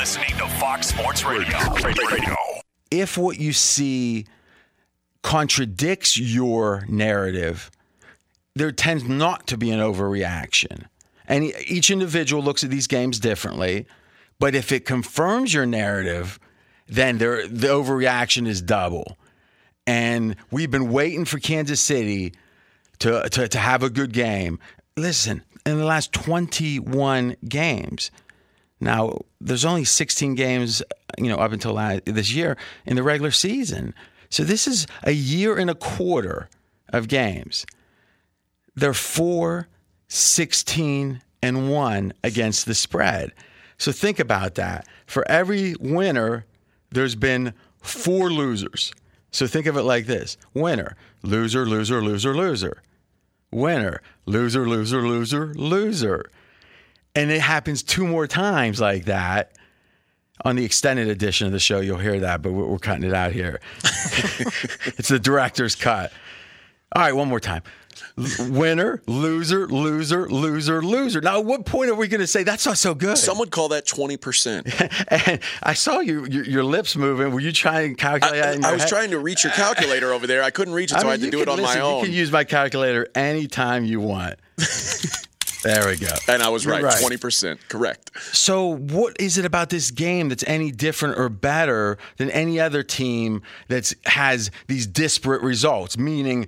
listening to Fox Sports Radio. Radio. if what you see contradicts your narrative, there tends not to be an overreaction. And each individual looks at these games differently. But if it confirms your narrative, then there, the overreaction is double. And we've been waiting for Kansas City to, to, to have a good game. Listen, in the last 21 games, now, there's only 16 games, you know, up until la- this year in the regular season. So this is a year and a quarter of games. They're 4, 16, and 1 against the spread. So think about that. For every winner, there's been four losers. So think of it like this winner, loser, loser, loser, loser. Winner, loser, loser, loser, loser and it happens two more times like that on the extended edition of the show you'll hear that but we're, we're cutting it out here it's the director's cut all right one more time winner loser loser loser loser now at what point are we going to say that's not so good Some would call that 20%. and i saw you your, your lips moving were you trying to calculate that I, I was head? trying to reach your calculator over there. I couldn't reach it, so I, had to do it on my own. you can use my calculator anytime you want there we go and I was You're right, 20%. Correct. So, what is it about this game that's any different or better than any other team that has these disparate results? Meaning,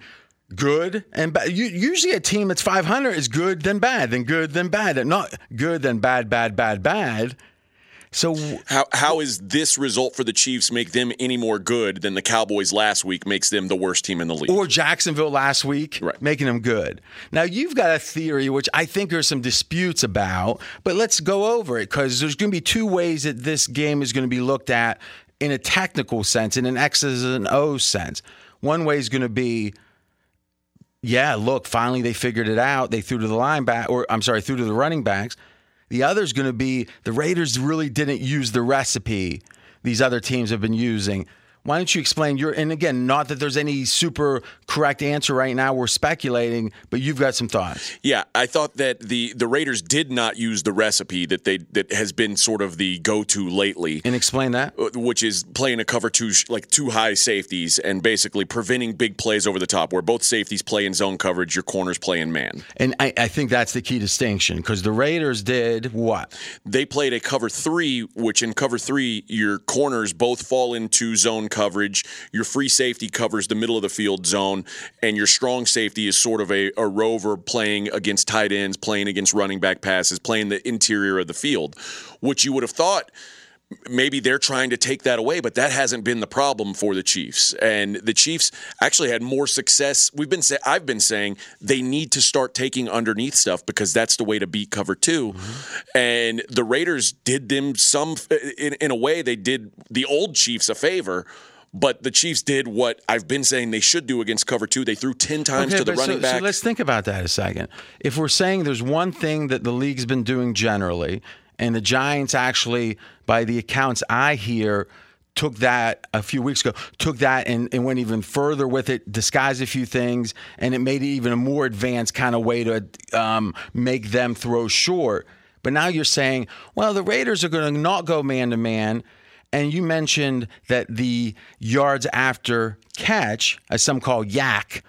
good and bad. Usually, a team that's 500 is good then bad, then good then bad, not good then bad, bad, bad, bad. So, How how is this result for the Chiefs make them any more good than the Cowboys last week makes them the worst team in the league? or Jacksonville last week, Right. making them good. Now, you've got a theory, which I think there's some disputes about, but let's go over it because there's going to be two ways that this game is going to be looked at in a technical sense, in an X's and O's sense. One way is going to be, yeah, look, finally they figured it out. They threw to the linebacker, or I'm sorry, threw to the running backs. The other is going to be the Raiders really didn't use the recipe these other teams have been using. Why don't you explain your? And again, not that there's any super correct answer right now. We're speculating, but you've got some thoughts. Yeah, I thought that the the Raiders did not use the recipe that they that has been sort of the go to lately. And explain that. uh, which is playing a cover two, like two high safeties, and basically preventing big plays over the top, where both safeties play in zone coverage, your corners play in man. And I, I think that's the key distinction because the Raiders did what? They played a cover three, which in cover three, your corners both fall into zone coverage. Your free safety covers the middle of the field zone, and your strong safety is sort of a, a rover playing against tight ends, playing against running back passes, playing the interior of the field, which you would have thought maybe they're trying to take that away, but that hasn't been the problem for the Chiefs. And the Chiefs actually had more success. We've been say, I've been saying they need to start taking underneath stuff because that's the way to beat cover 2 mm-hmm. And the Raiders did them some in, in a way they did the old Chiefs a favor. But the Chiefs did what I've been saying they should do against cover two. They threw 10 times to the running so, back. So let's think about that a second. If we're saying there's one thing that the league's been doing generally, and the Giants actually, by the accounts I hear, took that a few weeks ago, took that and, and went even further with it, disguised a few things, and it made it even a more advanced kind of way to um, make them throw short. But now you're saying, well, the Raiders are going to not go man to man. And you mentioned that the yards after catch, as some call YAC,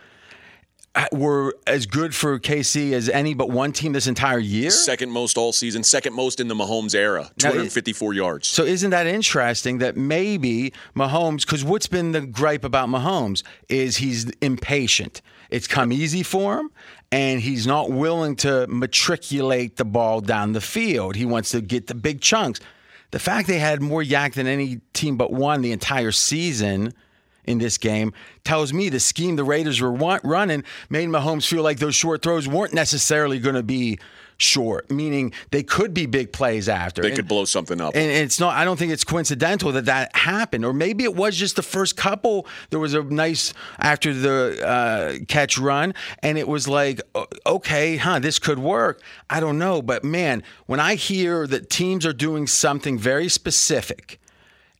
were as good for KC as any but one team this entire year. Second most all season, second most in the Mahomes era, Now, 254 yards. So isn't that interesting that maybe Mahomes, because what's been the gripe about Mahomes is he's impatient. It's come easy for him, and he's not willing to matriculate the ball down the field. He wants to get the big chunks. The fact they had more YAC than any team but one the entire season in this game tells me the scheme the Raiders were wa- running made Mahomes feel like those short throws weren't necessarily going to be short, meaning they could be big plays after. They And- could blow something up. and it's not. I don't think it's coincidental that that happened, or maybe it was just the first couple. There was a nice after the uh, catch run, and it was like, okay, huh, this could work. I don't know, but man, when I hear that teams are doing something very specific,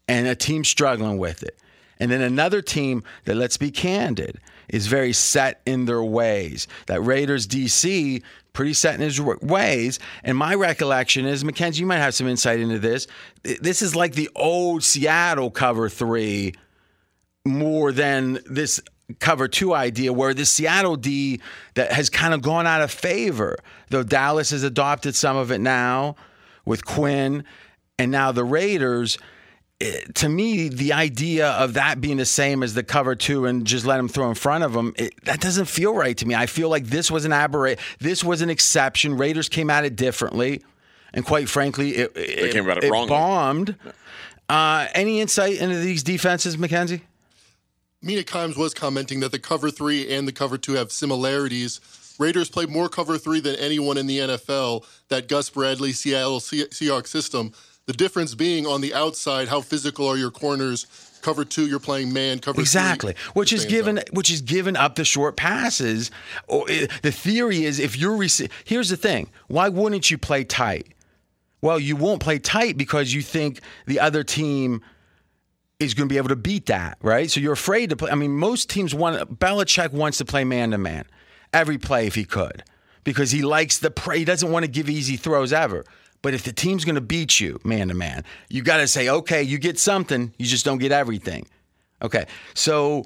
and a team struggling with it, and then another team that, let's be candid, is very set in their ways. That Raiders DC pretty set in his ways. And my recollection is, Mackenzie, you might have some insight into this. This is like the old Seattle cover three more than this cover two idea where the Seattle D that has kind of gone out of favor, though Dallas has adopted some of it now with Quinn and now the Raiders. To me, the idea of that being the same as the cover two and just let him throw in front of them, it, that doesn't feel right to me. I feel like this was an aberration. This was an exception. Raiders came at it differently. And quite frankly, it, they came at it, it wrongly. bombed. Uh, any insight into these defenses, McKenzie? Mina Kimes was commenting that the cover three and the cover two have similarities. Raiders play more cover three than anyone in the NFL, that Gus Bradley Seattle Seahawks system. The difference being on the outside, how physical are your corners? Cover two, you're playing man. Cover exactly, three, which is given, which is given up the short passes. Oh, the theory is if you're here's the thing: why wouldn't you play tight? Well, you won't play tight because you think the other team is going to be able to beat that, right? So you're afraid to play. I mean, most teams want Belichick wants to play man to man every play if he could because he likes the play. He doesn't want to give easy throws ever. But if the team's going to beat you man to man, you got to say, okay, you get something, you just don't get everything. Okay, so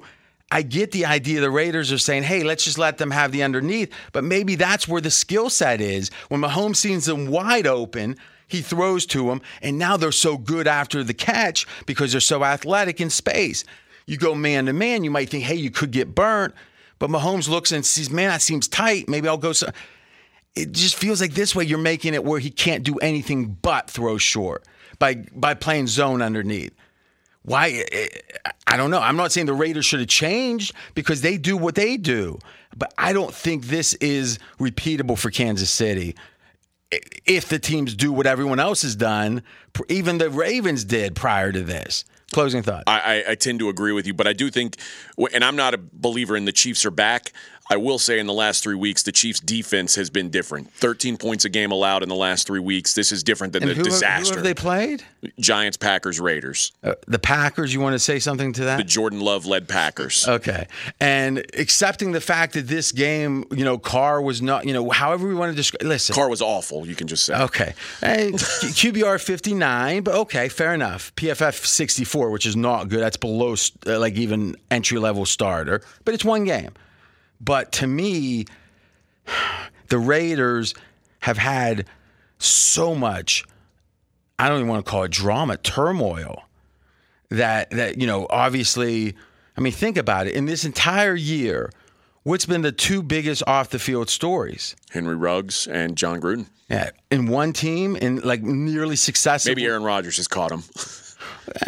I get the idea the Raiders are saying, hey, let's just let them have the underneath. But maybe that's where the skill set is. When Mahomes sees them wide open, he throws to them, and now they're so good after the catch because they're so athletic in space. You go man to man, you might think, hey, you could get burnt, but Mahomes looks and sees, man, that seems tight. Maybe I'll go. So it just feels like this way you're making it where he can't do anything but throw short by by playing zone underneath. Why? Eh, eh, I don't know. I'm not saying the Raiders should have changed because they do what they do, but I don't think this is repeatable for Kansas City if the teams do what everyone else has done, even the Ravens did prior to this. Closing thought. I, I, tend to agree with you, but I do think, and I'm not a believer in the Chiefs are back. I will say in the last three weeks, the Chiefs' defense has been different. 13 points a game allowed in the last three weeks. This is different than and the who disaster. Have, who have they played? Giants, Packers, Raiders. Uh, the Packers, you want to say something to that? The Jordan Love led Packers. Okay. And accepting the fact that this game, you know, Carr was not, you know, however we want to describe Listen. Carr was awful, you can just say. Okay. Hey, QBR 59, but okay, fair enough. PFF 64, which is not good. That's below, uh, like, even entry level starter, but it's one game. But to me, the Raiders have had so much, I don't even want to call it drama, turmoil that that, you know, obviously, I mean, think about it. In this entire year, what's been the two biggest off the field stories? Henry Ruggs and Jon Gruden. Yeah, in one team, in like nearly successful. Maybe Aaron Rodgers has caught him.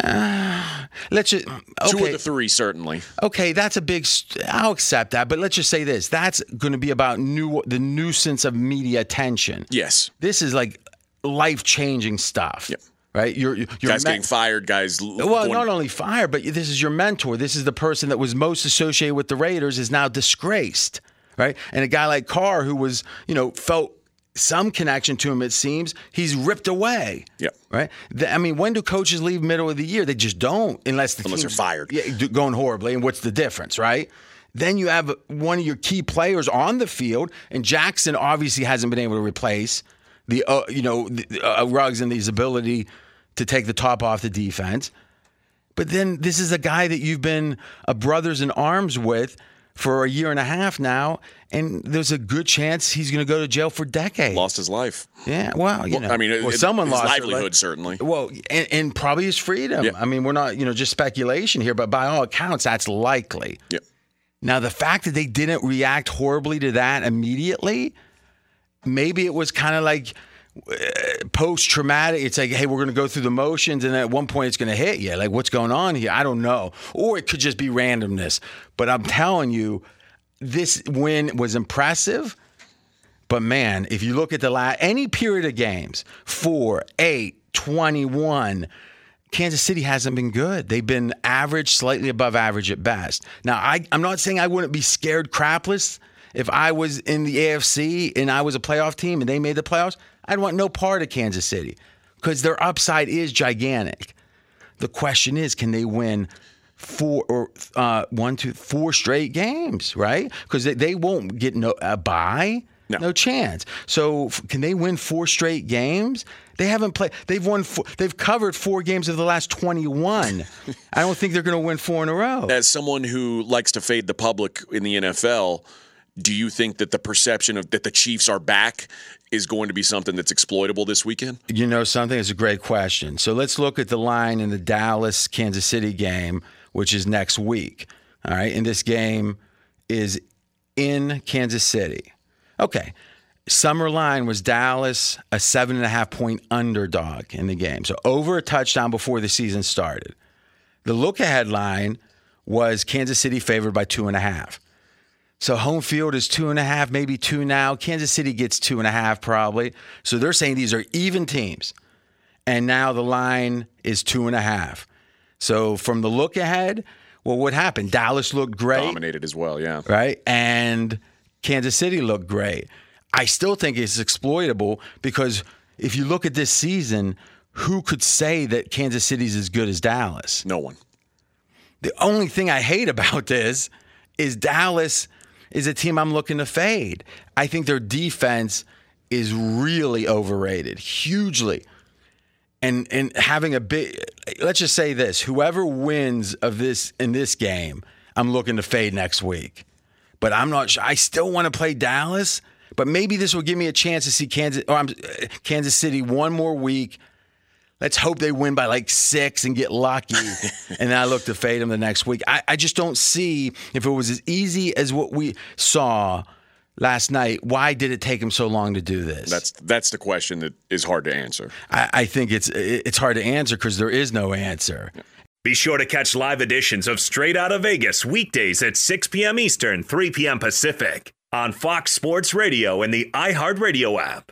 Uh, let's just okay. two of the three certainly. Okay, that's a big. St- I'll accept that, but let's just say this: that's going to be about new the nuisance of media attention. Yes, this is like life changing stuff. Yep. Right, you're, you're guys getting fired, guys. Well, going- not only fired, but this is your mentor. This is the person that was most associated with the Raiders is now disgraced, right? And a guy like Carr, who was, you know, felt some connection to him, it seems, he's ripped away. Yeah. Right? The, I mean, when do coaches leave middle of the year? They just don't, unless the unless they're fired. Yeah, going horribly. And what's the difference, right? Then you have one of your key players on the field, and Jackson obviously hasn't been able to replace the, uh, you know, the, uh, Ruggs and his ability to take the top off the defense. But then this is a guy that you've been a brothers in arms with for a year and a half now, and there's a good chance he's going to go to jail for decades. Lost his life. Yeah, well, you well, know, I mean, well, it, someone his lost livelihood certainly. Well, and, and, probably his freedom. Yeah. I mean, we're not, you know, just speculation here, but by all accounts, that's likely. Yeah. Now, the fact that they didn't react horribly to that immediately, maybe it was kind of like post traumatic. It's like, hey, we're going to go through the motions, and at one point it's going to hit you. Like, what's going on here? I don't know. Or it could just be randomness. But I'm telling you, this win was impressive. But man, if you look at the last any period of games, four, eight, 21, Kansas City hasn't been good. They've been average, slightly above average at best. Now, I, I'm not saying I wouldn't be scared crapless if I was in the AFC and I was a playoff team and they made the playoffs. I'd want no part of Kansas City because their upside is gigantic. The question is, can they win four or uh, one, two, four straight games, right? Because they, they won't get no a bye. No. no chance. So can they win four straight games? They haven't played. They've won. Four, they've covered four games of the last twenty-one. I don't think they're going to win four in a row. As someone who likes to fade the public in the NFL, do you think that the perception of that the Chiefs are back is going to be something that's exploitable this weekend? You know something? It's a great question. So let's look at the line in the Dallas Kansas City game, which is next week. All right. And this game is in Kansas City. Okay. Summer line was Dallas a seven and a half point underdog in the game. So over a touchdown before the season started. The look ahead line was Kansas City favored by two and a half. So home field is two and a half, maybe two now. Kansas City gets two and a half probably. So they're saying these are even teams. And now the line is two and a half. So from the look ahead, well, what happened? Dallas looked great, Dominated as well, yeah. right? And Kansas City looked great. I still think it's exploitable because if you look at this season, who could say that Kansas City's as good as Dallas? No one. The only thing I hate about this is Dallas is a team I'm looking to fade. I think their defense is really overrated, hugely. And and having a big let's just say this, whoever wins of this in this game, I'm looking to fade next week. But I'm not sure I still want to play Dallas, but maybe this will give me a chance to see Kansas or I'm, Kansas City one more week. Let's hope they win by like six and get lucky. and then I look to fade them the next week. I, I just don't see if it was as easy as what we saw last night. Why did it take them so long to do this? That's that's the question that is hard to answer. I, I think it's it's hard to answer because there is no answer. Be sure to catch live editions of Straight Outta Vegas weekdays at 6 p.m. Eastern, 3 p.m. Pacific on Fox Sports Radio and the iHeartRadio app.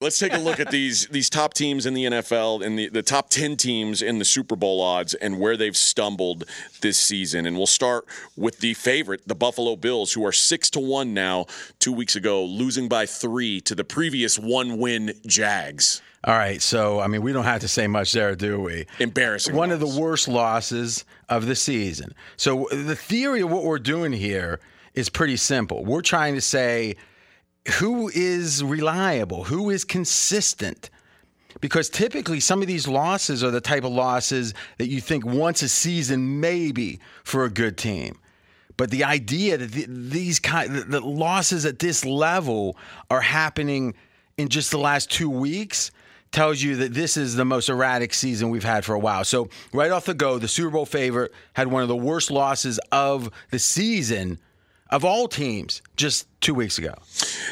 Let's take a look at these these top teams in the NFL and the, the top 10 teams in the Super Bowl odds and where they've stumbled this season. And we'll start with the favorite, the Buffalo Bills, who are six to one now, two weeks ago, losing by three to the previous one win Jags. All right, so I mean, we don't have to say much there, do we? Embarrassing. One of the worst losses of the season. So the theory of what we're doing here is pretty simple. We're trying to say who is reliable, who is consistent. Because typically, some of these losses are the type of losses that you think once a season, maybe for a good team. But the idea that these kind, the, losses at this level are happening in just the last two weeks tells you that this is the most erratic season we've had for a while. So right off the go, the Super Bowl favorite had one of the worst losses of the season of all teams just two weeks ago.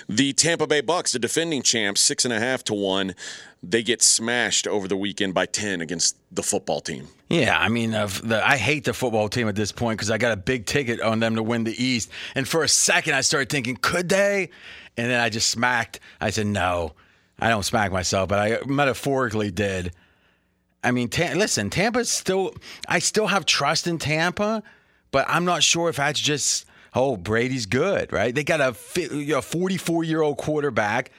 The Tampa Bay Bucks, the defending champs, six and a half to one. They get smashed over the weekend by 10 against the football team. Yeah, I mean, of the, I hate the football team at this point because I got a big ticket on them to win the East. And for a second, I started thinking, could they? And then I just smacked. I said, no, I don't smack myself, but I metaphorically did. I mean, ta- listen, Tampa's still, I still have trust in Tampa, but I'm not sure if that's just, oh, Brady's good, right? They got a 44 year old quarterback.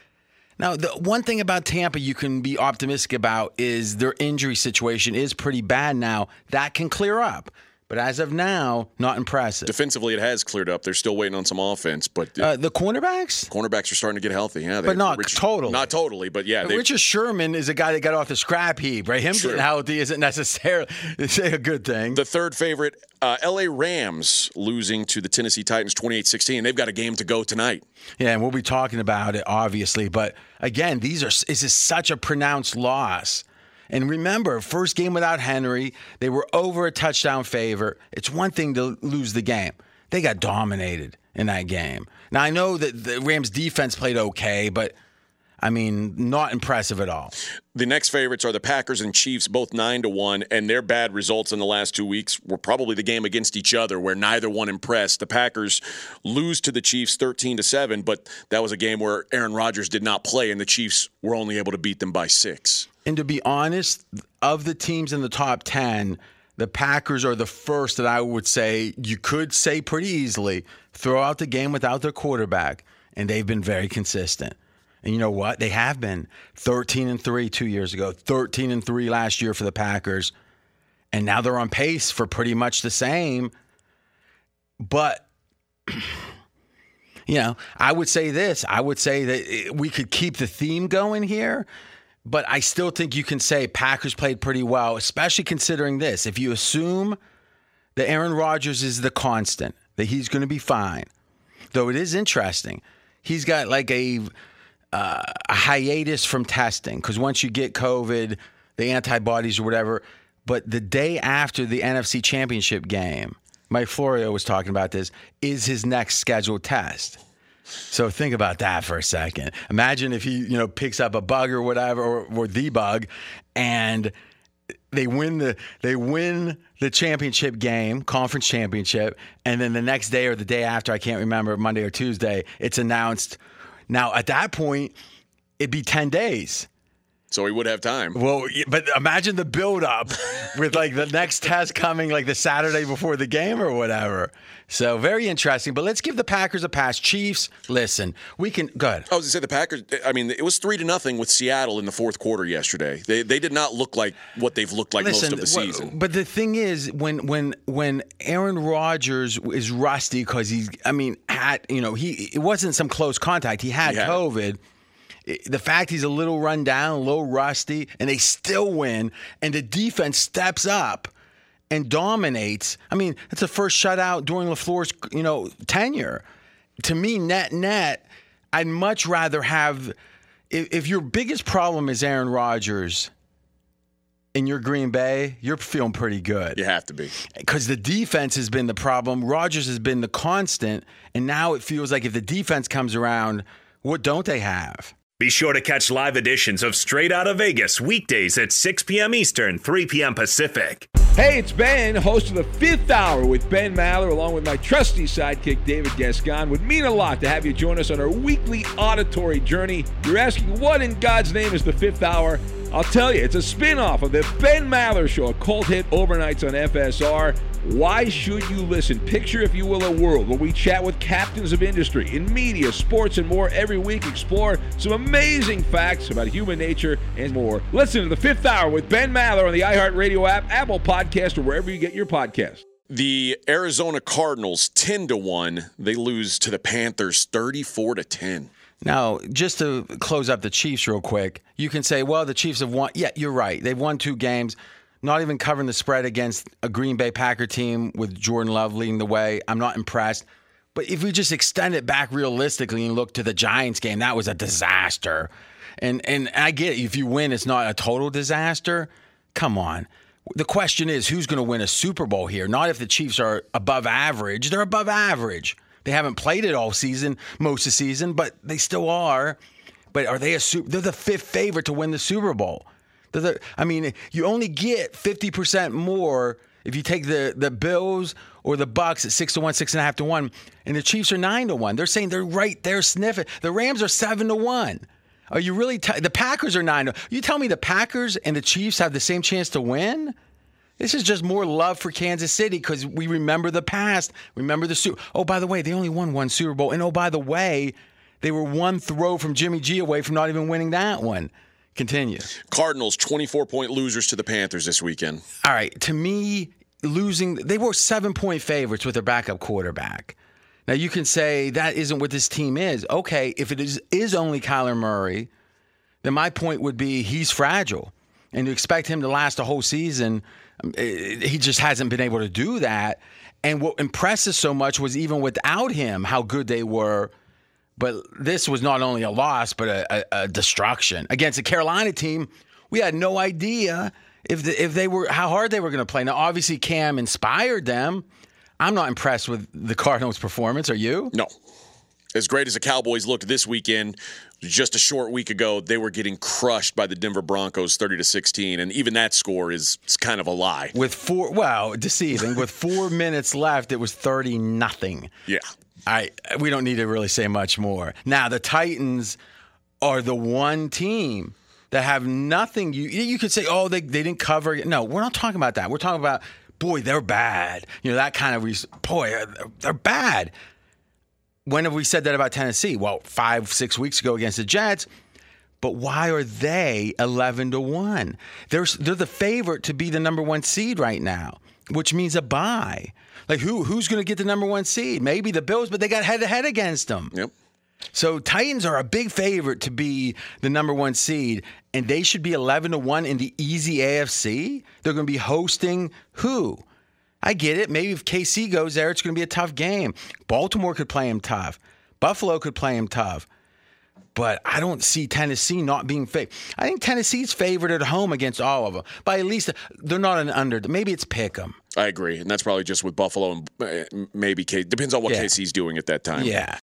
Now, the one thing about Tampa you can be optimistic about is their injury situation is pretty bad now. That can clear up. But as of now, not impressive. Defensively, it has cleared up. They're still waiting on some offense, but Uh, the cornerbacks? cornerbacks are starting to get healthy. Yeah, they, But not totally. Not totally, but yeah, they, Richard Sherman is a guy that got off the scrap heap, right? Him True. getting healthy isn't necessarily a good thing. the third favorite, uh, L.A. Rams, losing to the Tennessee Titans 28-16. They've got a game to go tonight. Yeah, and we'll be talking about it, obviously. But again, these are this is such a pronounced loss. And remember, first game without Henry, they were over a touchdown favor. It's one thing to lose the game. They got dominated in that game. Now I know that the Rams defense played okay, but I mean, not impressive at all. The next favorites are the Packers and Chiefs, both nine to one, and their bad results in the last two weeks were probably the game against each other, where neither one impressed. The Packers lose to the Chiefs thirteen to seven, but that was a game where Aaron Rodgers did not play, and the Chiefs were only able to beat them by six. And to be honest, of the teams in the top 10, the Packers are the first that I would say you could say pretty easily throw out the game without their quarterback, and they've been very consistent. And you know what? They have been 13 and 3 2 years ago, 13 and 3 last year for the Packers. and now they're on pace for pretty much the same. But you know, I would say this. I would say that eh, we could keep the theme going here, but I still think you can say Packers played pretty well, especially considering this. If you assume that Aaron Rodgers is the constant, that he's going to be fine. Though it is interesting, he's got like a uh, a hiatus from testing because once you get COVID, the antibodies or whatever. But the day after the NFC Championship game, Mike Florio was talking about this, is his next scheduled test. So think about that for a second. Imagine if he, you know, picks up a bug or whatever, or, or the bug, and they win the they win the championship game, conference championship, and then the next day or the day after, I can't remember, Monday or Tuesday, it's announced. Now at that point, it'd be ten days. So he would have time. Well, but imagine the build up with like the next test coming like the Saturday before the game or whatever. So very interesting. But let's give the Packers a pass. Chiefs, listen, we can good. I was gonna say the Packers. I mean, it was three to nothing with Seattle in the fourth quarter yesterday. They they did not look like what they've looked like Listen, most of the season. But the thing is, when when when Aaron Rodgers is rusty because he's, I mean, had you know he it wasn't some close contact. He had He had. COVID. It- The fact he's a little run down, a little rusty, and they still win, and the defense steps up and dominates. I mean, it's the first shutout during LaFleur's you know tenure. To me, net net, I'd much rather have. If, if your biggest problem is Aaron Rodgers in your Green Bay, you're feeling pretty good you have to be. because the defense has been the problem. Rodgers has been the constant, and now it feels like if the defense comes around, what don't they have? Be sure to catch live editions of Straight Outta Vegas weekdays at 6 p.m. Eastern, 3 p.m. Pacific. Hey, it's Ben, host of the fifth hour with Ben Maller, along with my trusty sidekick, David Gascon. Would mean a lot to have you join us on our weekly auditory journey. You're asking, what in God's name is the fifth hour? I'll tell you, it's a spin off of the Ben Maller Show, a cult hit overnights on FSR. Why should you listen? Picture, if you will, a world where we chat with captains of industry in media, sports, and more every week. Explore some amazing facts about human nature and more. Listen to the fifth hour with Ben Maller on the iHeartRadio app, Apple Podcast, or wherever you get your podcasts. The Arizona Cardinals ten to one. They lose to the Panthers thirty four to ten. Now, just to close up the Chiefs real quick, you can say, well, the Chiefs have won. Yeah, you're right. They've won two games, not even covering the spread against a Green Bay Packer team with Jordan Love leading the way. I'm not impressed. But if we just extend it back realistically and look to the Giants game, that was a disaster. And and I get it. If you win, it's not a total disaster. Come on. The question is who's going to win a Super Bowl here? Not if the Chiefs are above average. They're above average. They haven't played it all season, most of the season, but they still are. But are they a super? They're the fifth favorite to win the Super Bowl. The, I mean, you only get fifty percent more if you take the the Bills or the Bucks at six to one, six and a half to one, and the Chiefs are nine to one. They're saying they're right there sniffing. The Rams are seven to one. Are you really? T- the Packers are nine. To, you tell me the Packers and the Chiefs have the same chance to win? This is just more love for Kansas City because we remember the past. Remember the Super. Oh, by the way, they only won one Super Bowl, and oh, by the way, they were one throw from Jimmy G away from not even winning that one. Continue. Cardinals twenty four point losers to the Panthers this weekend. All right, to me, losing they were seven point favorites with their backup quarterback. Now you can say that isn't what this team is. Okay, if it is is only Kyler Murray, then my point would be he's fragile, and to expect him to last a whole season, Eh, he just hasn't been able to do that. And what impresses so much was even without him, how good they were. But this was not only a loss, but a, a, a destruction against a Carolina team. We had no idea if the, if they were how hard they were going to play. Now, obviously, Cam inspired them. I'm not impressed with the Cardinals' performance. Are you? No. As great as the Cowboys looked this weekend, just a short week ago, they were getting crushed by the Denver Broncos 30 to 16. And even that score is, kind of a lie. With four, wow, deceiving. with four minutes left, it was thirty nothing. Yeah. I we don't need to really say much more. Now the Titans are the one team that have nothing. You you could say, oh, they they didn't cover. No, we're not talking about that. We're talking about boy, they're bad. You know that kind of boy, they're bad. When have we said that about Tennessee? Well, five six weeks ago against the Jets. But why are they 11 to 1? They're, they're the favorite to be the number one seed right now, which means a bye. Like, who who's going to get the number one seed? Maybe the Bills, but they got head to head against them. Yep. So Titans are a big favorite to be the number one seed, and they should be 11 to 1 in the easy AFC. They're going to be hosting who? I get it. Maybe if KC goes there, it's going to be a tough game. Baltimore could play him tough. Buffalo could play him tough. But I don't see Tennessee not being favored. I think Tennessee's favored at home against all of them. By at least they're not an under. Maybe it's pick 'em. I agree, and that's probably just with Buffalo and uh, maybe K. Depends on what Yeah. KC's doing at that time. Yeah.